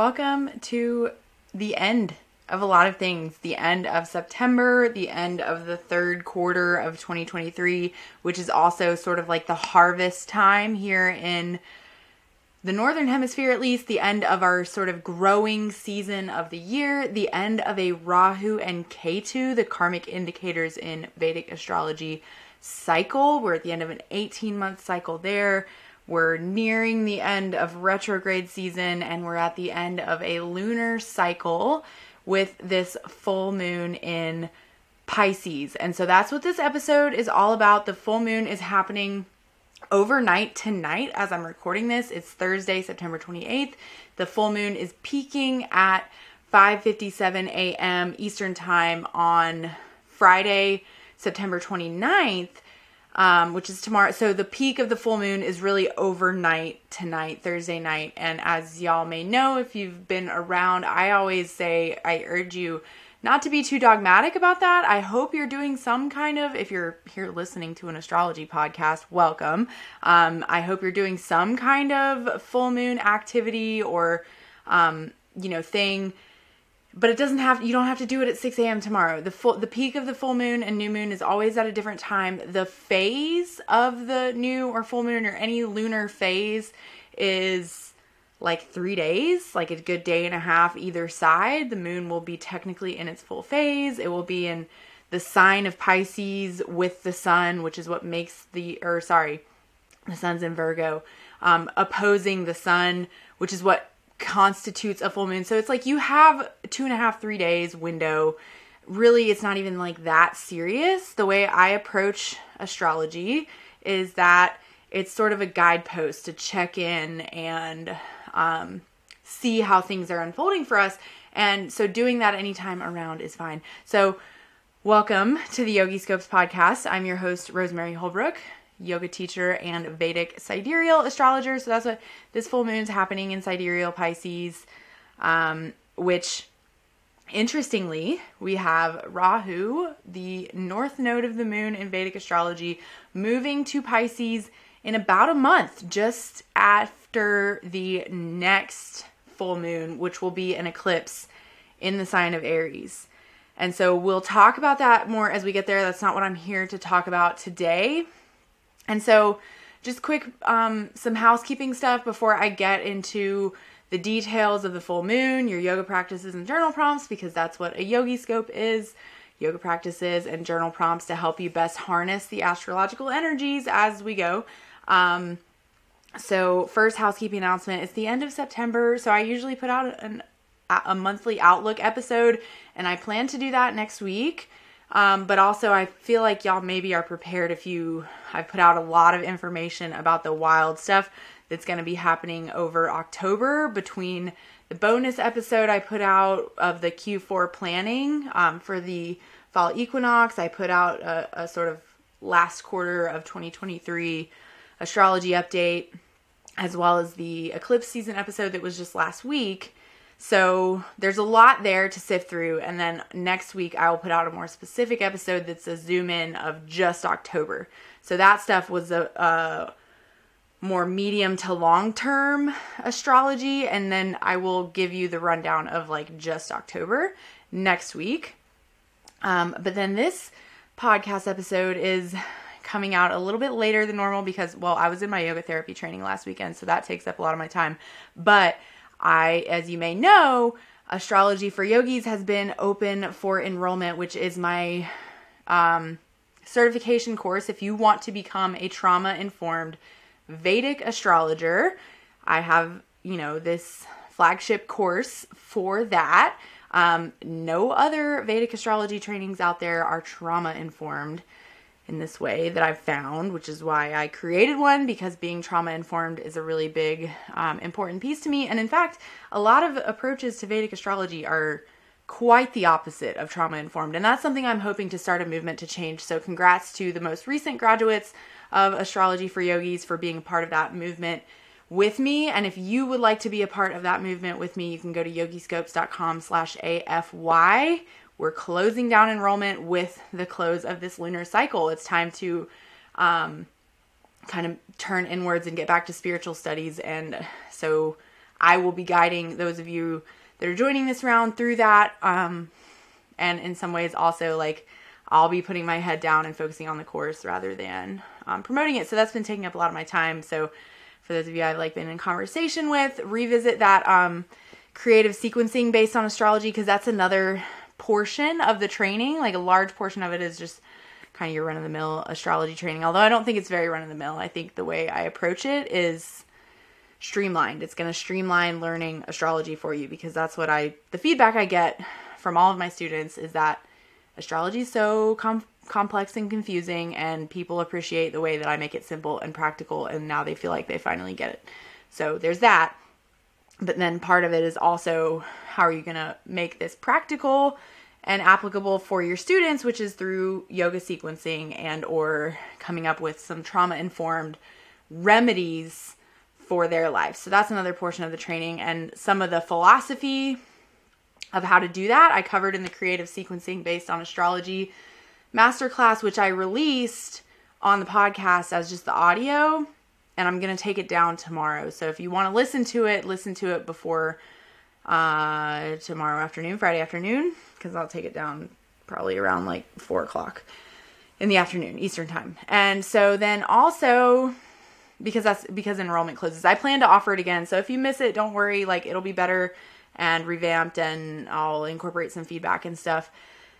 Welcome to the end of a lot of things. The end of September, the end of the third quarter of 2023, which is also sort of like the harvest time here in the northern hemisphere at least, the end of our sort of growing season of the year, the end of a Rahu and Ketu, the karmic indicators in Vedic astrology cycle. We're at the end of an 18 month cycle there. We're nearing the end of retrograde season and we're at the end of a lunar cycle with this full moon in Pisces. And so that's what this episode is all about. The full moon is happening overnight tonight as I'm recording this. It's Thursday, September 28th. The full moon is peaking at 5:57 a.m. Eastern Time on Friday, September 29th, um, which is tomorrow. So the peak of the full moon is really overnight tonight, Thursday night. And as y'all may know, if you've been around, I always say I urge you not to be too dogmatic about that. I hope you're doing some kind of, if you're here listening to an astrology podcast, welcome. Um, I hope you're doing some kind of full moon activity or, um, you know, thing. But it doesn't have, you don't have to do it at 6 a.m. tomorrow. The full, the peak of the full moon and new moon is always at a different time. The phase of the new or full moon or any lunar phase is like three days, like a good day and a half either side. The moon will be technically in its full phase. It will be in the sign of Pisces with the sun, which is what makes the, or sorry, the sun's in Virgo, um, opposing the sun, which is what constitutes a full moon. So it's like you have two and a half, three days window. Really, it's not even like that serious. The way I approach astrology is that it's sort of a guidepost to check in and um, see how things are unfolding for us. And so doing that anytime around is fine. So, welcome to the Yogiscopes podcast. I'm your host, Rosemary Holbrook, yoga teacher and Vedic sidereal astrologer. So, that's what this full moon is happening in sidereal Pisces, um, which interestingly, we have Rahu, the north node of the moon in Vedic astrology, moving to Pisces in about a month, just after the next full moon, which will be an eclipse in the sign of Aries. And so we'll talk about that more as we get there. That's not what I'm here to talk about today. And so, just quick, um, some housekeeping stuff before I get into the details of the full moon, your yoga practices, and journal prompts, because that's what a yogi scope is yoga practices and journal prompts to help you best harness the astrological energies as we go. Um, so first housekeeping announcement it's the end of september so i usually put out an, a monthly outlook episode and i plan to do that next week um, but also i feel like y'all maybe are prepared if you I've put out a lot of information about the wild stuff that's going to be happening over october between the bonus episode i put out of the q4 planning um, for the fall equinox i put out a, a sort of last quarter of 2023 astrology update, as well as the eclipse season episode that was just last week. So there's a lot there to sift through. And then next week, I will put out a more specific episode that's a zoom in of just October. So that stuff was a, a more medium to long term astrology. And then I will give you the rundown of like just October next week. Um, but then this podcast episode is coming out a little bit later than normal because, well, I was in my yoga therapy training last weekend, so that takes up a lot of my time. But I, as you may know, Astrology for Yogis has been open for enrollment, which is my um, certification course. If you want to become a trauma informed Vedic astrologer, I have, you know, this flagship course for that. Um, no other Vedic astrology trainings out there are trauma informed in this way that I've found, which is why I created one because being trauma informed is a really big, um, important piece to me. And in fact, a lot of approaches to Vedic astrology are quite the opposite of trauma informed. And that's something I'm hoping to start a movement to change. So, congrats to the most recent graduates of Astrology for Yogis for being a part of that movement with me. And if you would like to be a part of that movement with me, you can go to yogiscopes.com slash AFY we're closing down enrollment with the close of this lunar cycle. It's time to um, kind of turn inwards and get back to spiritual studies. And so I will be guiding those of you that are joining this round through that. Um, and in some ways, also like I'll be putting my head down and focusing on the course rather than um, promoting it. So that's been taking up a lot of my time. So for those of you I've like been in conversation with, revisit that um, creative sequencing based on astrology because that's another portion of the training. Like a large portion of it is just kind of your run of the mill astrology training. Although I don't think it's very run of the mill. I think the way I approach it is streamlined. It's going to streamline learning astrology for you because that's what I, the feedback I get from all of my students is that astrology is so com- complex and confusing, and people appreciate the way that I make it simple and practical, and now they feel like they finally get it. So there's that. But then part of it is also how are you going to make this practical and applicable for your students, which is through yoga sequencing and or coming up with some trauma informed remedies for their life. So that's another portion of the training and some of the philosophy of how to do that I covered in the creative sequencing based on astrology masterclass which I released on the podcast as just the audio and I'm going to take it down tomorrow. So if you want to listen to it, listen to it before uh, tomorrow afternoon, Friday afternoon, because I'll take it down probably around like four o'clock in the afternoon, Eastern time. And so then also because that's because enrollment closes. I plan to offer it again. So if you miss it, don't worry. Like it'll be better and revamped, and I'll incorporate some feedback and stuff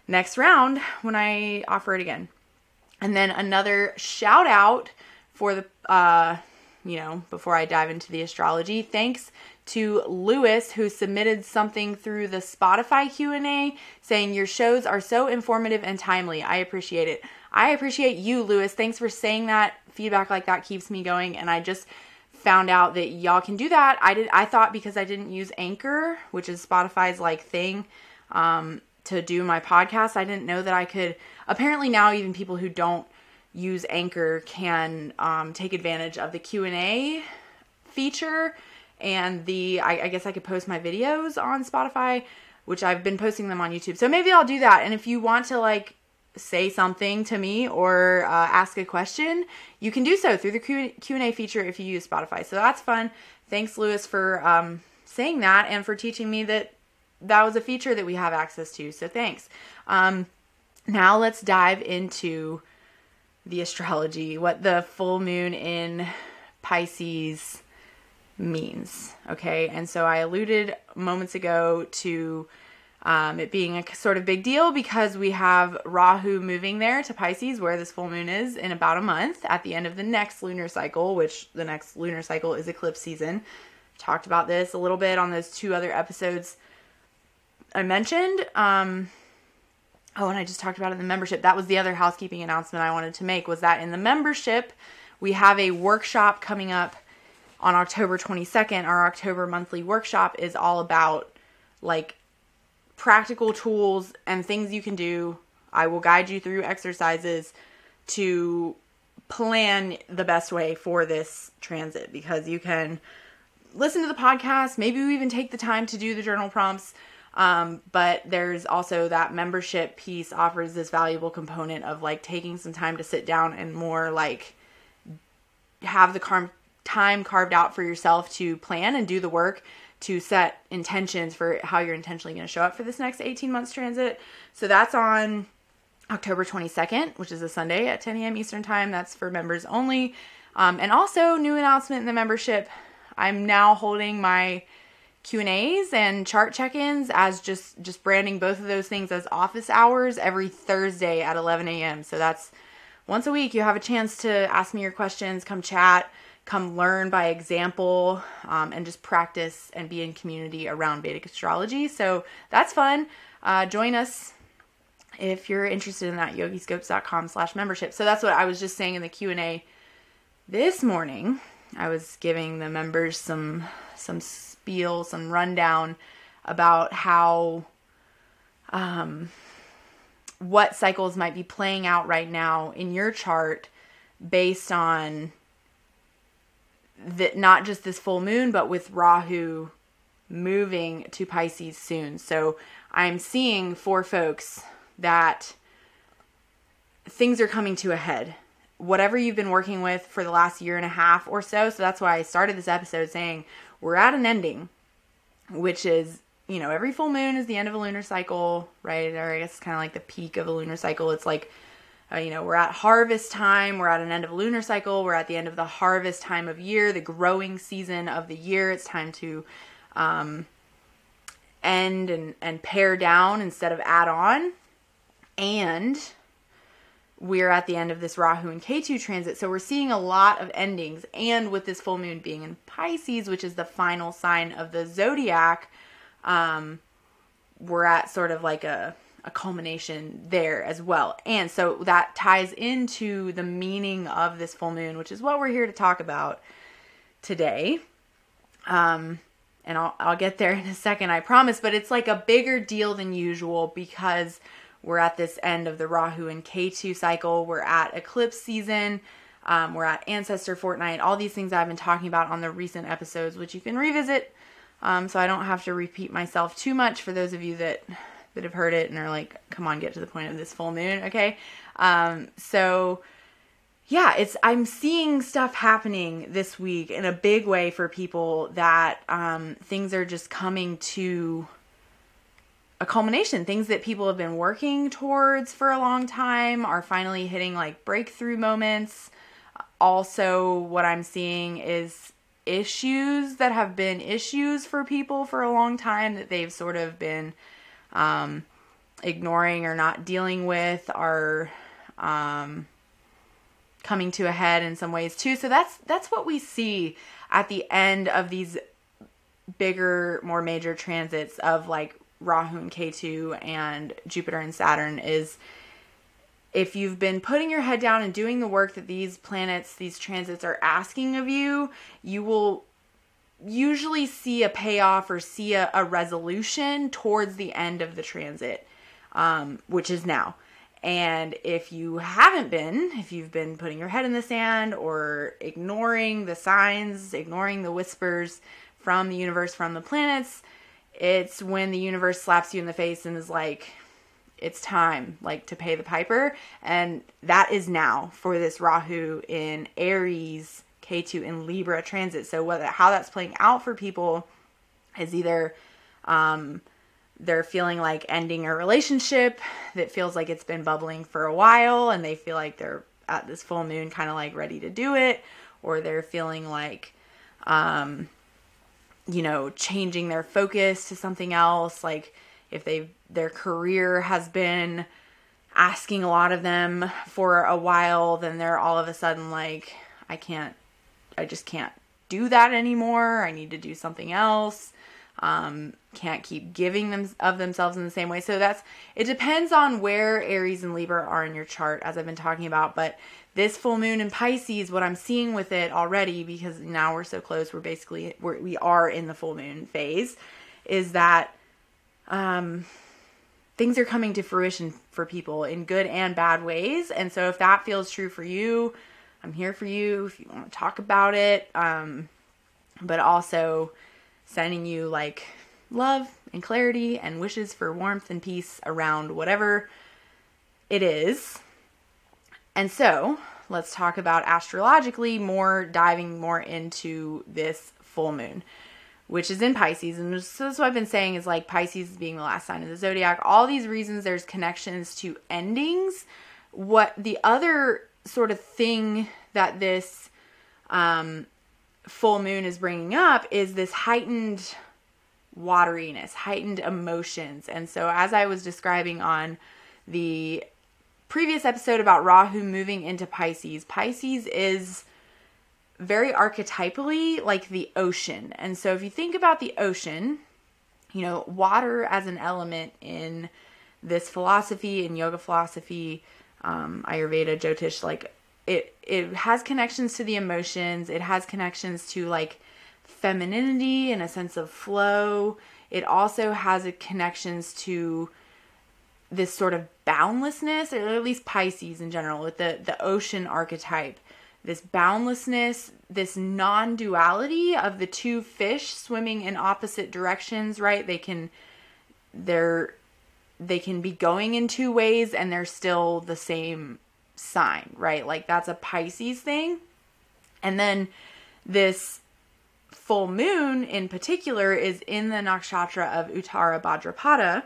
next round when I offer it again. And then another shout out for the, uh, you know, before I dive into the astrology. Thanks to Lewis who submitted something through the Spotify Q&A saying your shows are so informative and timely. I appreciate it. I appreciate you, Lewis. Thanks for saying that. Feedback like that keeps me going and I just found out that y'all can do that. I did I thought because I didn't use Anchor, which is Spotify's like thing, um, to do my podcast, I didn't know that I could apparently now even people who don't use Anchor can um, take advantage of the Q&A feature and the I, I guess I could post my videos on Spotify, which I've been posting them on YouTube. So maybe I'll do that. And if you want to like say something to me or uh, ask a question, you can do so through the Q and A feature if you use Spotify. So that's fun. Thanks, Lewis, for um, saying that and for teaching me that that was a feature that we have access to. So thanks. Um, now let's dive into the astrology, what the full moon in Pisces means. Okay, and so I alluded moments ago to um, it being a sort of big deal because we have Rahu moving there to Pisces, where this full moon is, in about a month at the end of the next lunar cycle, which the next lunar cycle is eclipse season. Talked about this a little bit on those two other episodes I mentioned. Um, oh, and I just talked about it in the membership. That was the other housekeeping announcement I wanted to make was that in the membership, we have a workshop coming up on October 22nd. Our October monthly workshop is all about like practical tools and things you can do. I will guide you through exercises to plan the best way for this transit because you can listen to the podcast, maybe you even take the time to do the journal prompts. Um, but there's also that membership piece offers this valuable component of like taking some time to sit down and more like have the car- time carved out for yourself to plan and do the work to set intentions for how you're intentionally going to show up for this next 18 months transit. So that's on October 22nd, which is a Sunday at 10 a.m. Eastern Time. That's for members only. Um, and also, new announcement in the membership. I'm now holding my Q and A's and chart check-ins as just just branding both of those things as office hours every Thursday at 11 a.m. So that's once a week. You have a chance to ask me your questions, come chat come learn by example um, and just practice and be in community around Vedic astrology. So that's fun. Uh, join us if you're interested in that yogiscopes.com slash membership. So that's what I was just saying in the Q&A this morning. I was giving the members some some spiel, some rundown about how um, what cycles might be playing out right now in your chart based on that not just this full moon, but with Rahu moving to Pisces soon. So I'm seeing for folks that things are coming to a head. Whatever you've been working with for the last year and a half or so. So that's why I started this episode saying we're at an ending, which is, you know, every full moon is the end of a lunar cycle, right? Or I guess it's kind of like the peak of a lunar cycle. It's like, uh, you know, we're at harvest time, we're at an end of a lunar cycle, we're at the end of the harvest time of year, the growing season of the year. It's time to um, end and, and pare down instead of add on. And we're at the end of this Rahu and Ketu transit. So we're seeing a lot of endings. And with this full moon being in Pisces, which is the final sign of the zodiac, um, we're at sort of like a, a culmination there as well. And so that ties into the meaning of this full moon, which is what we're here to talk about today. Um, and I'll, I'll get there in a second, I promise. But it's like a bigger deal than usual because we're at this end of the Rahu and Ketu cycle. We're at eclipse season. Um, we're at ancestor fortnight. All these things I've been talking about on the recent episodes, which you can revisit. Um, so I don't have to repeat myself too much for those of you that that have heard it and are like, "Come on, get to the point of this full moon." Okay. Um, so yeah, it's I'm seeing stuff happening this week in a big way for people that um, things are just coming to a culmination. Things that people have been working towards for a long time are finally hitting like breakthrough moments. Also, what I'm seeing is issues that have been issues for people for a long time that they've sort of been um, ignoring or not dealing with are um, coming to a head in some ways too. So that's that's what we see at the end of these bigger, more major transits of like Rahu and Ketu and Jupiter and Saturn is if you've been putting your head down and doing the work that these planets, these transits are asking of you, you will usually see a payoff or see a, a resolution towards the end of the transit, um, which is now. And if you haven't been, if you've been putting your head in the sand or ignoring the signs, ignoring the whispers from the universe, from the planets, it's when the universe slaps you in the face and is like, it's time like to pay the piper. And that is now for this rahu in aries ketu in libra transit. So whether how that's playing out for people is either um, they're feeling like ending a relationship that feels like it's been bubbling for a while and they feel like they're at this full moon kind of like ready to do it or they're feeling like um, you know, changing their focus to something else, like if they their career has been asking a lot of them for a while, then they're all of a sudden like, I can't, I just can't do that anymore. I need to do something else. Um, can't keep giving them of themselves in the same way. So that's it depends on where Aries and Libra are in your chart, as I've been talking about. But this full moon in Pisces, what I'm seeing with it already, because now we're so close, we're basically we're, we are in the full moon phase, is that um, things are coming to fruition for people in good and bad ways. And so if that feels true for you, I'm here for you. If you want to talk about it, um, but also sending you like love and clarity and wishes for warmth and peace around whatever it is and so let's talk about astrologically more, diving more into this full moon, which is in Pisces. And so that's what I've been saying is like Pisces being the last sign of the zodiac. All these reasons there's connections to endings. What the other sort of thing that this um, full moon is bringing up is this heightened wateriness, heightened emotions. And so, as I was describing on the previous episode about Rahu moving into Pisces, Pisces is very archetypally like the ocean. And so if you think about the ocean, you know, water as an element in this philosophy and yoga philosophy, um, Ayurveda, Jyotish, like it it has connections to the emotions. It has connections to like femininity and a sense of flow. It also has connections to this sort of boundlessness, or at least Pisces in general, with the, the ocean archetype, this boundlessness, this non duality of the two fish swimming in opposite directions, right? They can, they're, they can be going in two ways and they're still the same sign, right? Like that's a Pisces thing. And then this full moon in particular is in the nakshatra of Uttara Bhadrapada,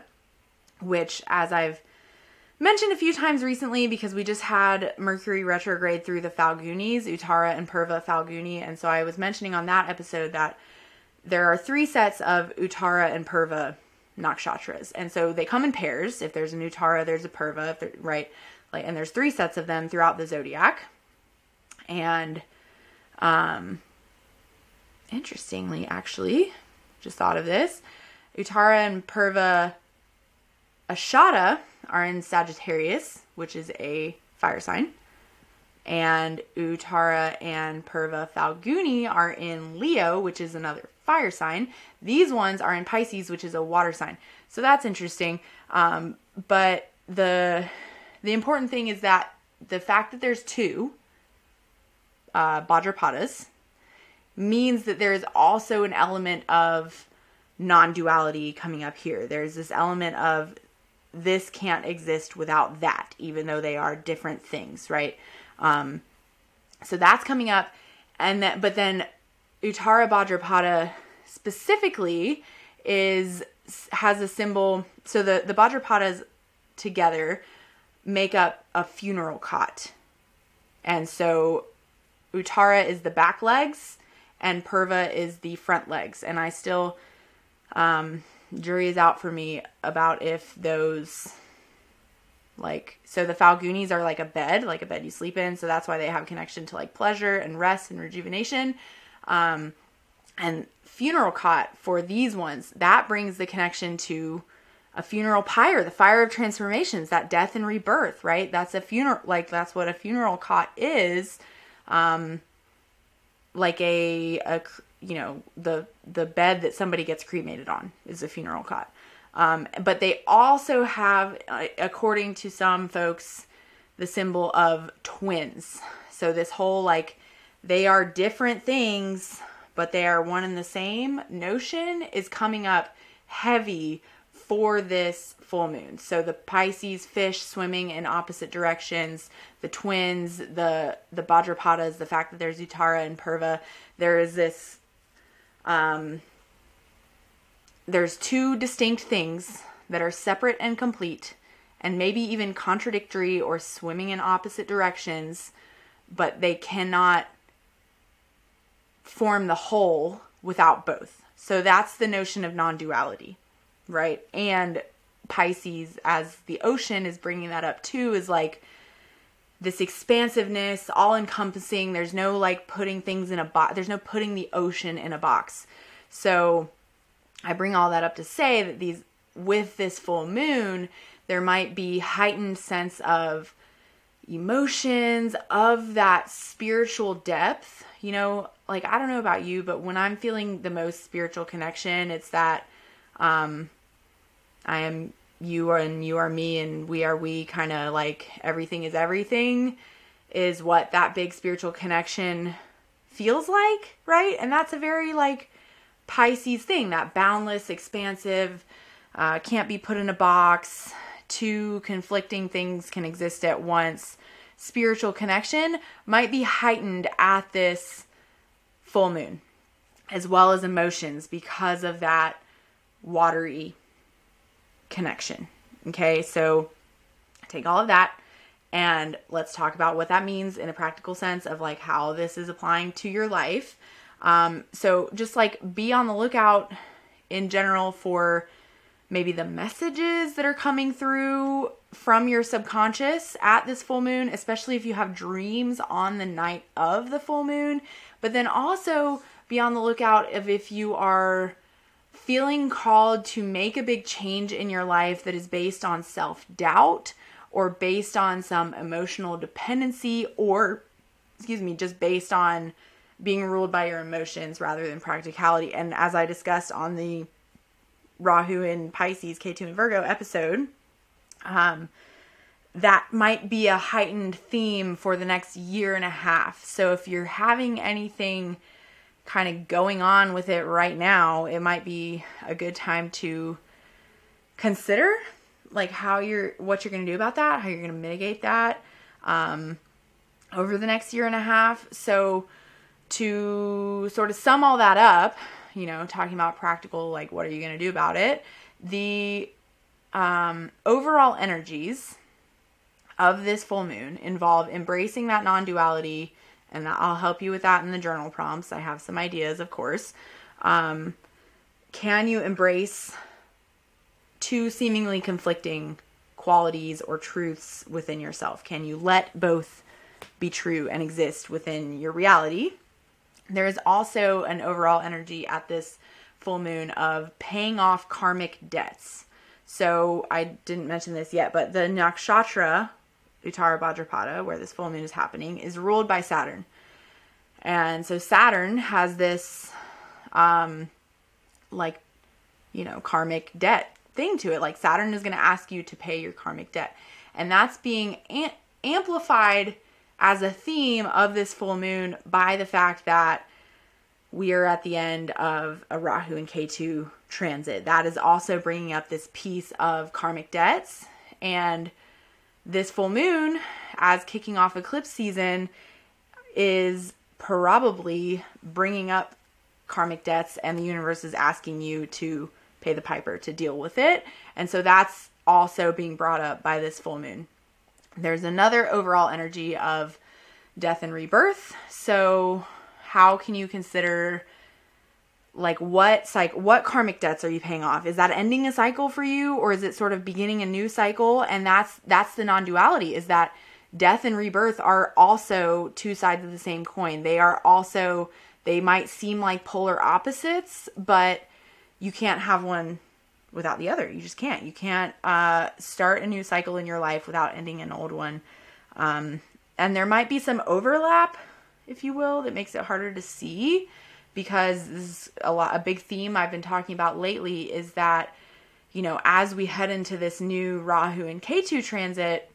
which, as I've mentioned a few times recently, because we just had Mercury retrograde through the Falgunis, Uttara and Purva Falguni, and so I was mentioning on that episode that there are three sets of Uttara and Purva nakshatras, and so they come in pairs. If there's an Uttara, there's a Purva, right? Like, and there's three sets of them throughout the zodiac, and um, interestingly, actually, just thought of this. Uttara and Purva Ashada are in Sagittarius, which is a fire sign. And Uttara and Purva Falguni are in Leo, which is another fire sign. These ones are in Pisces, which is a water sign. So that's interesting. Um, but the the important thing is that the fact that there's two uh, means that there is also an element of non duality coming up here. There's this element of this can't exist without that, even though they are different things, right? Um, so that's coming up. And that, but then Uttara Bhadrapada specifically is has a symbol. So the the Bhadrapadas together make up a funeral cot, and so Uttara is the back legs, and Purva is the front legs. And I still, um, jury is out for me about if those, like, so the Falgunis are like a bed, like a bed you sleep in. So that's why they have a connection to like pleasure and rest and rejuvenation. Um, and funeral cot for these ones, that brings the connection to a funeral pyre, the fire of transformations, that death and rebirth, right? That's a funeral, like, that's what a funeral cot is. Um, like a, a you know the the bed that somebody gets cremated on is a funeral cot um, but they also have uh, according to some folks the symbol of twins so this whole like they are different things but they are one and the same notion is coming up heavy for this full moon. So the Pisces fish swimming in opposite directions, the twins, the the Bhadrapadas, the fact that there's Uttara and Purva, there is this um there's two distinct things that are separate and complete and maybe even contradictory or swimming in opposite directions, but they cannot form the whole without both. So that's the notion of non-duality right? And Pisces as the ocean is bringing that up too is like this expansiveness, all encompassing. There's no like putting things in a box. There's no putting the ocean in a box. So I bring all that up to say that these with this full moon, there might be heightened sense of emotions of that spiritual depth. You know, like I don't know about you, but when I'm feeling the most spiritual connection, it's that um I am you are and you are me and we are we kind of like everything is everything is what that big spiritual connection feels like, right? And that's a very like Pisces thing, that boundless, expansive, uh, can't be put in a box, two conflicting things can exist at once. Spiritual connection might be heightened at this full moon, as well as emotions because of that watery connection. Okay, so take all of that and let's talk about what that means in a practical sense of like how this is applying to your life. Um, so just like be on the lookout in general for maybe the messages that are coming through from your subconscious at this full moon, especially if you have dreams on the night of the full moon. But then also be on the lookout of if you are feeling called to make a big change in your life that is based on self doubt or based on some emotional dependency or, excuse me, just based on being ruled by your emotions rather than practicality. And as I discussed on the Rahu and Pisces, Ketu and Virgo episode, um, that might be a heightened theme for the next year and a half. So if you're having anything kind of going on with it right now, it might be a good time to consider like how you're what you're going to do about that, how you're going to mitigate that um, over the next year and a half. So to sort of sum all that up, you know, talking about practical, like what are you going to do about it? The um, overall energies of this full moon involve embracing that non duality, and I'll help you with that in the journal prompts. I have some ideas, of course. Um, can you embrace two seemingly conflicting qualities or truths within yourself? Can you let both be true and exist within your reality? There is also an overall energy at this full moon of paying off karmic debts. So I didn't mention this yet, but the nakshatra Uttara Bhadrapada, where this full moon is happening, is ruled by Saturn. And so Saturn has this, um, like, you know, karmic debt thing to it. Like Saturn is going to ask you to pay your karmic debt. And that's being am- amplified as a theme of this full moon by the fact that we are at the end of a Rahu and Ketu transit. That is also bringing up this piece of karmic debts. And this full moon, as kicking off eclipse season, is probably bringing up karmic debts, and the universe is asking you to pay the piper to deal with it. And so that's also being brought up by this full moon. There's another overall energy of death and rebirth. So, how can you consider like what like what karmic debts are you paying off? Is that ending a cycle for you or is it sort of beginning a new cycle? And that's that's the non-duality is that death and rebirth are also two sides of the same coin. They are also they might seem like polar opposites but you can't have one without the other. You just can't. You can't uh, start a new cycle in your life without ending an old one. Um, and there might be some overlap if you will that makes it harder to see because this is a lot a big theme I've been talking about lately is that you know as we head into this new Rahu and Ketu transit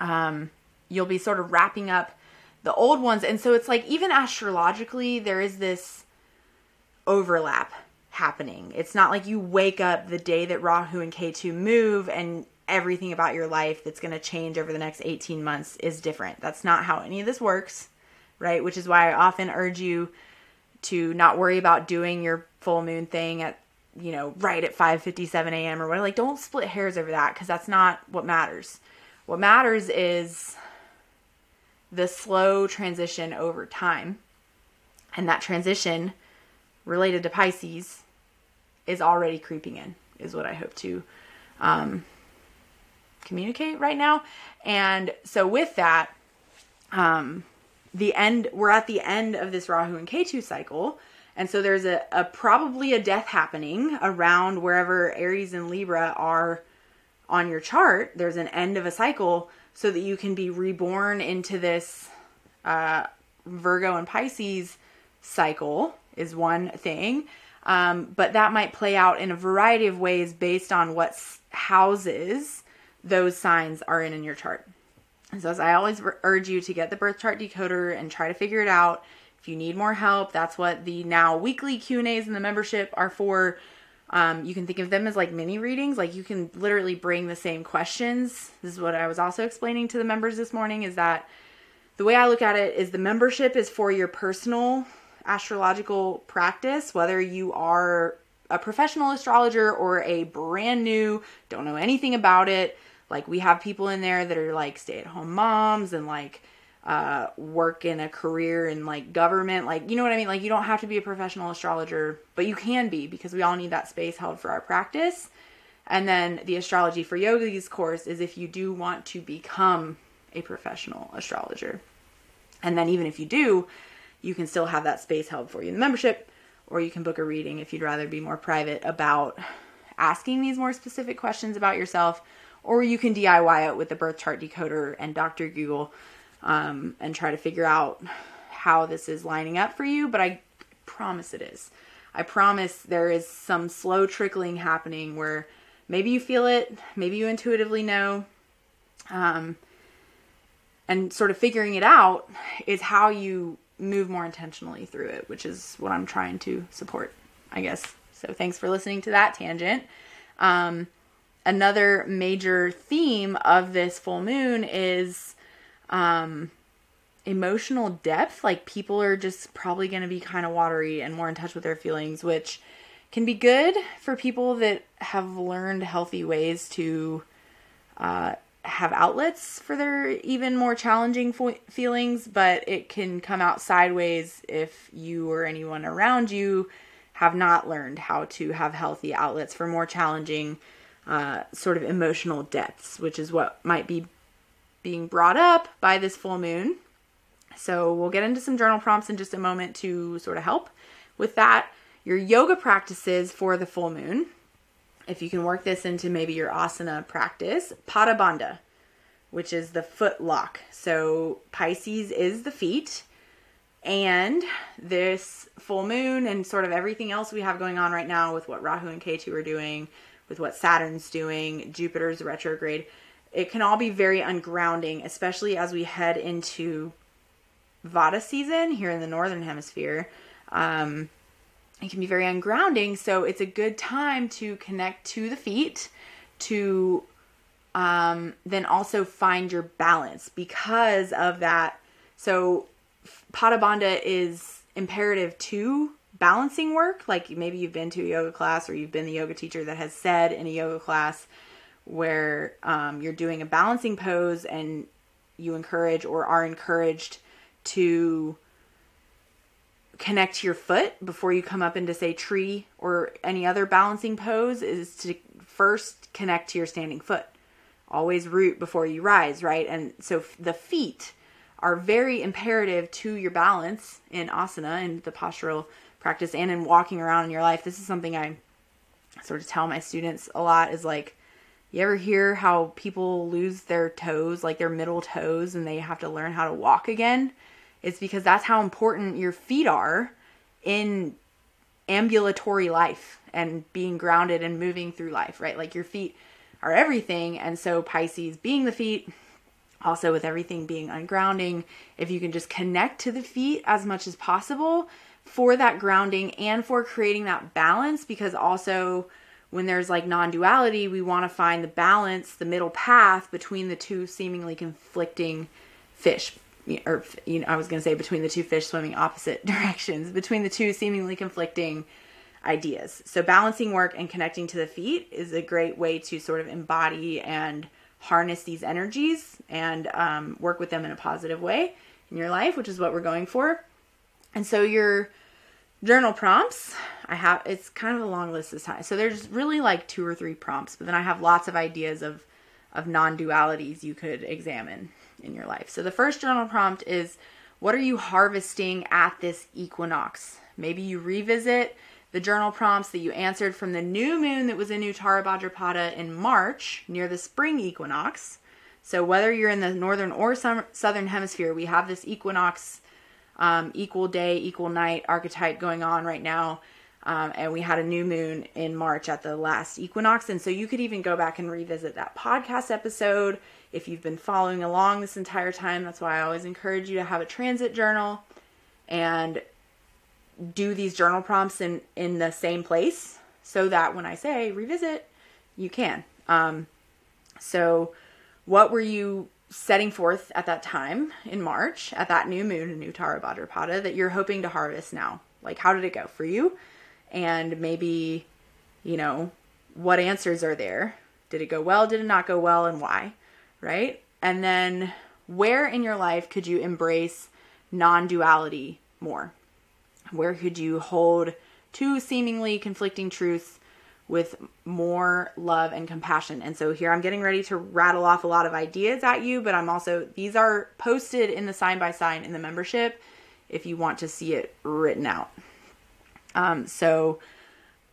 um you'll be sort of wrapping up the old ones and so it's like even astrologically there is this overlap happening. It's not like you wake up the day that Rahu and Ketu move and everything about your life that's going to change over the next 18 months is different. That's not how any of this works, right? Which is why I often urge you to not worry about doing your full moon thing at you know right at 5:57 a.m. or whatever. Like don't split hairs over that because that's not what matters. What matters is the slow transition over time. And that transition related to Pisces is already creeping in, is what I hope to um, communicate right now. And so, with that, um, the end we're at the end of this Rahu and Ketu cycle. And so there's a, a probably a death happening around wherever Aries and Libra are on your chart. There's an end of a cycle so that you can be reborn into this uh, Virgo and Pisces cycle is one thing. Um, but that might play out in a variety of ways based on what houses those signs are in in your chart. So, as I always urge you to get the birth chart decoder and try to figure it out. If you need more help, that's what the now weekly Q and A's in the membership are for. Um, you can think of them as like mini readings. Like you can literally bring the same questions. This is what I was also explaining to the members this morning. Is that the way I look at it is the membership is for your personal astrological practice, whether you are a professional astrologer or a brand new, don't know anything about it like we have people in there that are like stay at home moms and like uh, work in a career in like government. Like, you know what I mean? Like, you don't have to be a professional astrologer, but you can be because we all need that space held for our practice. And then the astrology for yogis course is if you do want to become a professional astrologer. And then even if you do, you can still have that space held for you in the membership, or you can book a reading if you'd rather be more private about asking these more specific questions about yourself or you can DIY it with the birth chart decoder and Dr. Google um, and try to figure out how this is lining up for you. But I promise it is. I promise there is some slow trickling happening where maybe you feel it, maybe you intuitively know. Um, and sort of figuring it out is how you move more intentionally through it, which is what I'm trying to support, I guess. So thanks for listening to that tangent. Um, another major theme of this full moon is um, emotional depth. Like people are just probably going to be kind of watery and more in touch with their feelings, which can be good for people that have learned healthy ways to uh, have outlets for their even more challenging fo- feelings, but it can come out sideways if you or anyone around you have not learned how to have healthy outlets for more challenging uh, sort of emotional depths, which is what might be being brought up by this full moon. So we'll get into some journal prompts in just a moment to sort of help with that. Your yoga practices for the full moon. If you can work this into maybe your asana practice, Pada Bandha, which is the foot lock. So Pisces is the feet. And this full moon and sort of everything else we have going on right now with what Rahu and Ketu are doing, with what Saturn's doing, Jupiter's retrograde, it can all be very ungrounding, especially as we head into Vata season here in the northern hemisphere. Um, it can be very ungrounding, so it's a good time to connect to the feet, to um, then also find your balance because of that. So, Pada Bandha is imperative to balancing work. Like maybe you've been to a yoga class or you've been the yoga teacher that has said in a yoga class where um, you're doing a balancing pose and you encourage or are encouraged to connect your foot before you come up into say tree or any other balancing pose is to first connect to your standing foot always root before you rise right and so the feet are very imperative to your balance in asana and the postural practice and in walking around in your life this is something i sort of tell my students a lot is like you ever hear how people lose their toes, like their middle toes, and they have to learn how to walk again? It's because that's how important your feet are in ambulatory life and being grounded and moving through life, right? Like your feet are everything. And so, Pisces being the feet, also with everything being ungrounding, if you can just connect to the feet as much as possible for that grounding and for creating that balance, because also when there's like non duality, we want to find the balance, the middle path between the two seemingly conflicting fish. Or, you know, I was going to say between the two fish swimming opposite directions, between the two seemingly conflicting ideas. So, balancing work and connecting to the feet is a great way to sort of embody and harness these energies and um, work with them in a positive way in your life, which is what we're going for. And so, your journal prompts i have it's kind of a long list this time. So there's really like two or three prompts but then i have lots of ideas of of non-dualities you could examine in your life. So the first journal prompt is what are you harvesting at this equinox? Maybe you revisit the journal prompts that you answered from the new moon that was in Uttara Bhadrapada in March near the spring equinox. So, whether you're in the northern or southern hemisphere, we have this equinox um, equal day, equal night archetype going on right now. Um, and we had a new moon in March at the last equinox. And so you could even go back and revisit that podcast episode if you've been following along this entire time. That's why I always encourage you to have a transit journal and do these journal prompts in, in the same place so that when I say revisit, you can. Um, so, what were you setting forth at that time in March, at that new moon in Uttara Bhadrapada, that you're hoping to harvest now? Like, how did it go for you? And maybe, you know, what answers are there? Did it go well? Did it not go well? And why? Right? And then, where in your life could you embrace non duality more? Where could you hold two seemingly conflicting truths with more love and compassion. And so here I'm getting ready to rattle off a lot of ideas at you, but I'm also, these are posted in the sign by sign in the membership if you want to see it written out. Um, so,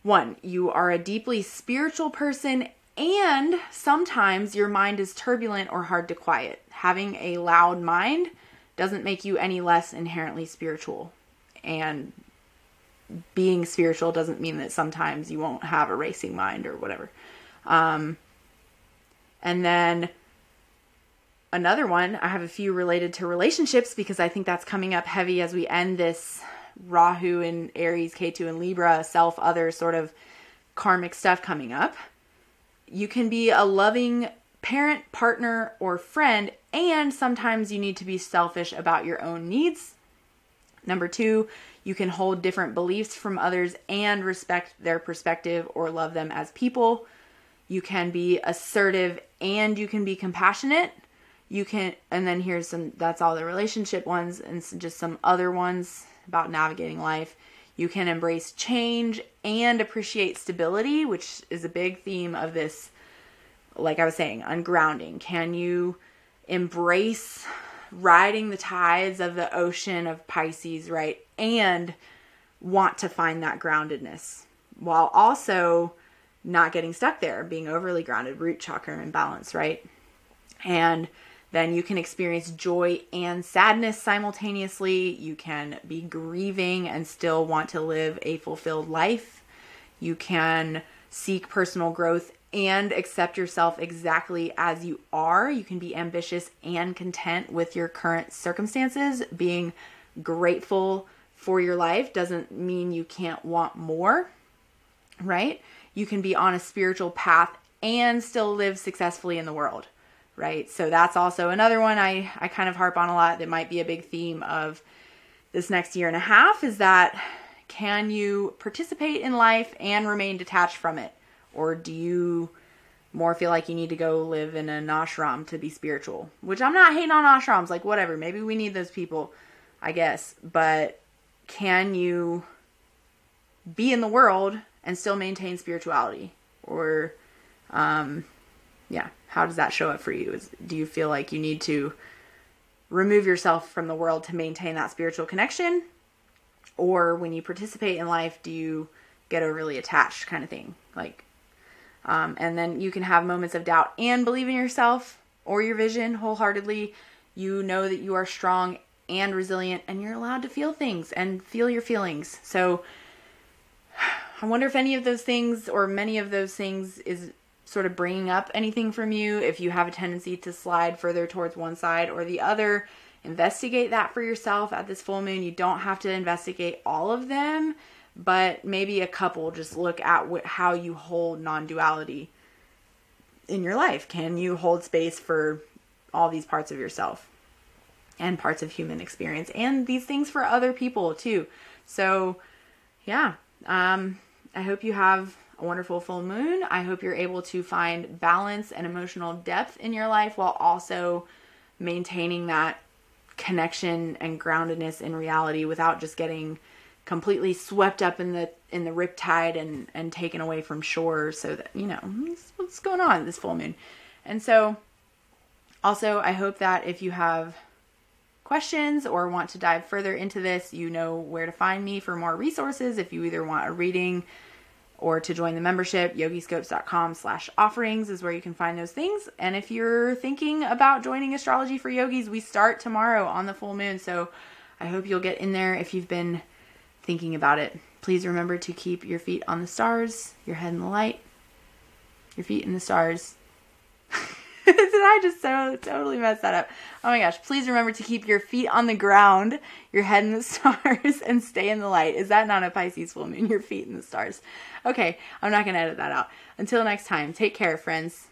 one, you are a deeply spiritual person, and sometimes your mind is turbulent or hard to quiet. Having a loud mind doesn't make you any less inherently spiritual. And being spiritual doesn't mean that sometimes you won't have a racing mind or whatever. Um, and then another one, I have a few related to relationships because I think that's coming up heavy as we end this Rahu and Aries, Ketu and Libra, self, other sort of karmic stuff coming up. You can be a loving parent, partner, or friend, and sometimes you need to be selfish about your own needs. Number two, you can hold different beliefs from others and respect their perspective or love them as people. You can be assertive and you can be compassionate. You can, and then here's some, that's all the relationship ones and just some other ones about navigating life. You can embrace change and appreciate stability, which is a big theme of this, like I was saying, ungrounding. Can you embrace riding the tides of the ocean of Pisces, right? And want to find that groundedness while also not getting stuck there, being overly grounded, root chakra imbalance, right? And then you can experience joy and sadness simultaneously. You can be grieving and still want to live a fulfilled life. You can seek personal growth and accept yourself exactly as you are. You can be ambitious and content with your current circumstances. Being grateful for your life doesn't mean you can't want more, right? You can be on a spiritual path and still live successfully in the world, right? So that's also another one I, I kind of harp on a lot that might be a big theme of this next year and a half is that can you participate in life and remain detached from it? Or do you more feel like you need to go live in an ashram to be spiritual? Which I'm not hating on ashrams, like whatever. Maybe we need those people, I guess. But can you be in the world and still maintain spirituality? Or, um, yeah, how does that show up for you? Is, do you feel like you need to remove yourself from the world to maintain that spiritual connection? Or when you participate in life, do you get overly attached kind of thing? Like, um, and then you can have moments of doubt and believe in yourself or your vision wholeheartedly. You know that you are strong and resilient, and you're allowed to feel things and feel your feelings. So, I wonder if any of those things or many of those things is sort of bringing up anything from you. If you have a tendency to slide further towards one side or the other, investigate that for yourself at this full moon. You don't have to investigate all of them but maybe a couple just look at how you hold non-duality in your life. Can you hold space for all these parts of yourself and parts of human experience and these things for other people too? So yeah um, i hope you have a wonderful full moon. I hope you're able to find balance and emotional depth in your life while also maintaining that connection and groundedness in reality without just getting completely swept up in the in the rip tide and and taken away from shore so that you know what's going on this full moon? And so also i hope that if you have questions or want to dive further into this you know where to find me for more resources. If you either want a reading or to join the membership yogiscopes.com slash offerings is where you can find those things. And if you're thinking about joining astrology for yogis we start tomorrow on the full moon. So i hope you'll get in there if you've been thinking about it. Please remember to keep your feet on the stars, your head in the light, your feet in the stars. Did I just so totally mess that up? Oh my gosh. Please remember to keep your feet on the ground, your head in the stars, and stay in the light. Is that not a Pisces full moon? Your feet in the stars. Okay, I'm not going to edit that out. Until next time, take care, friends.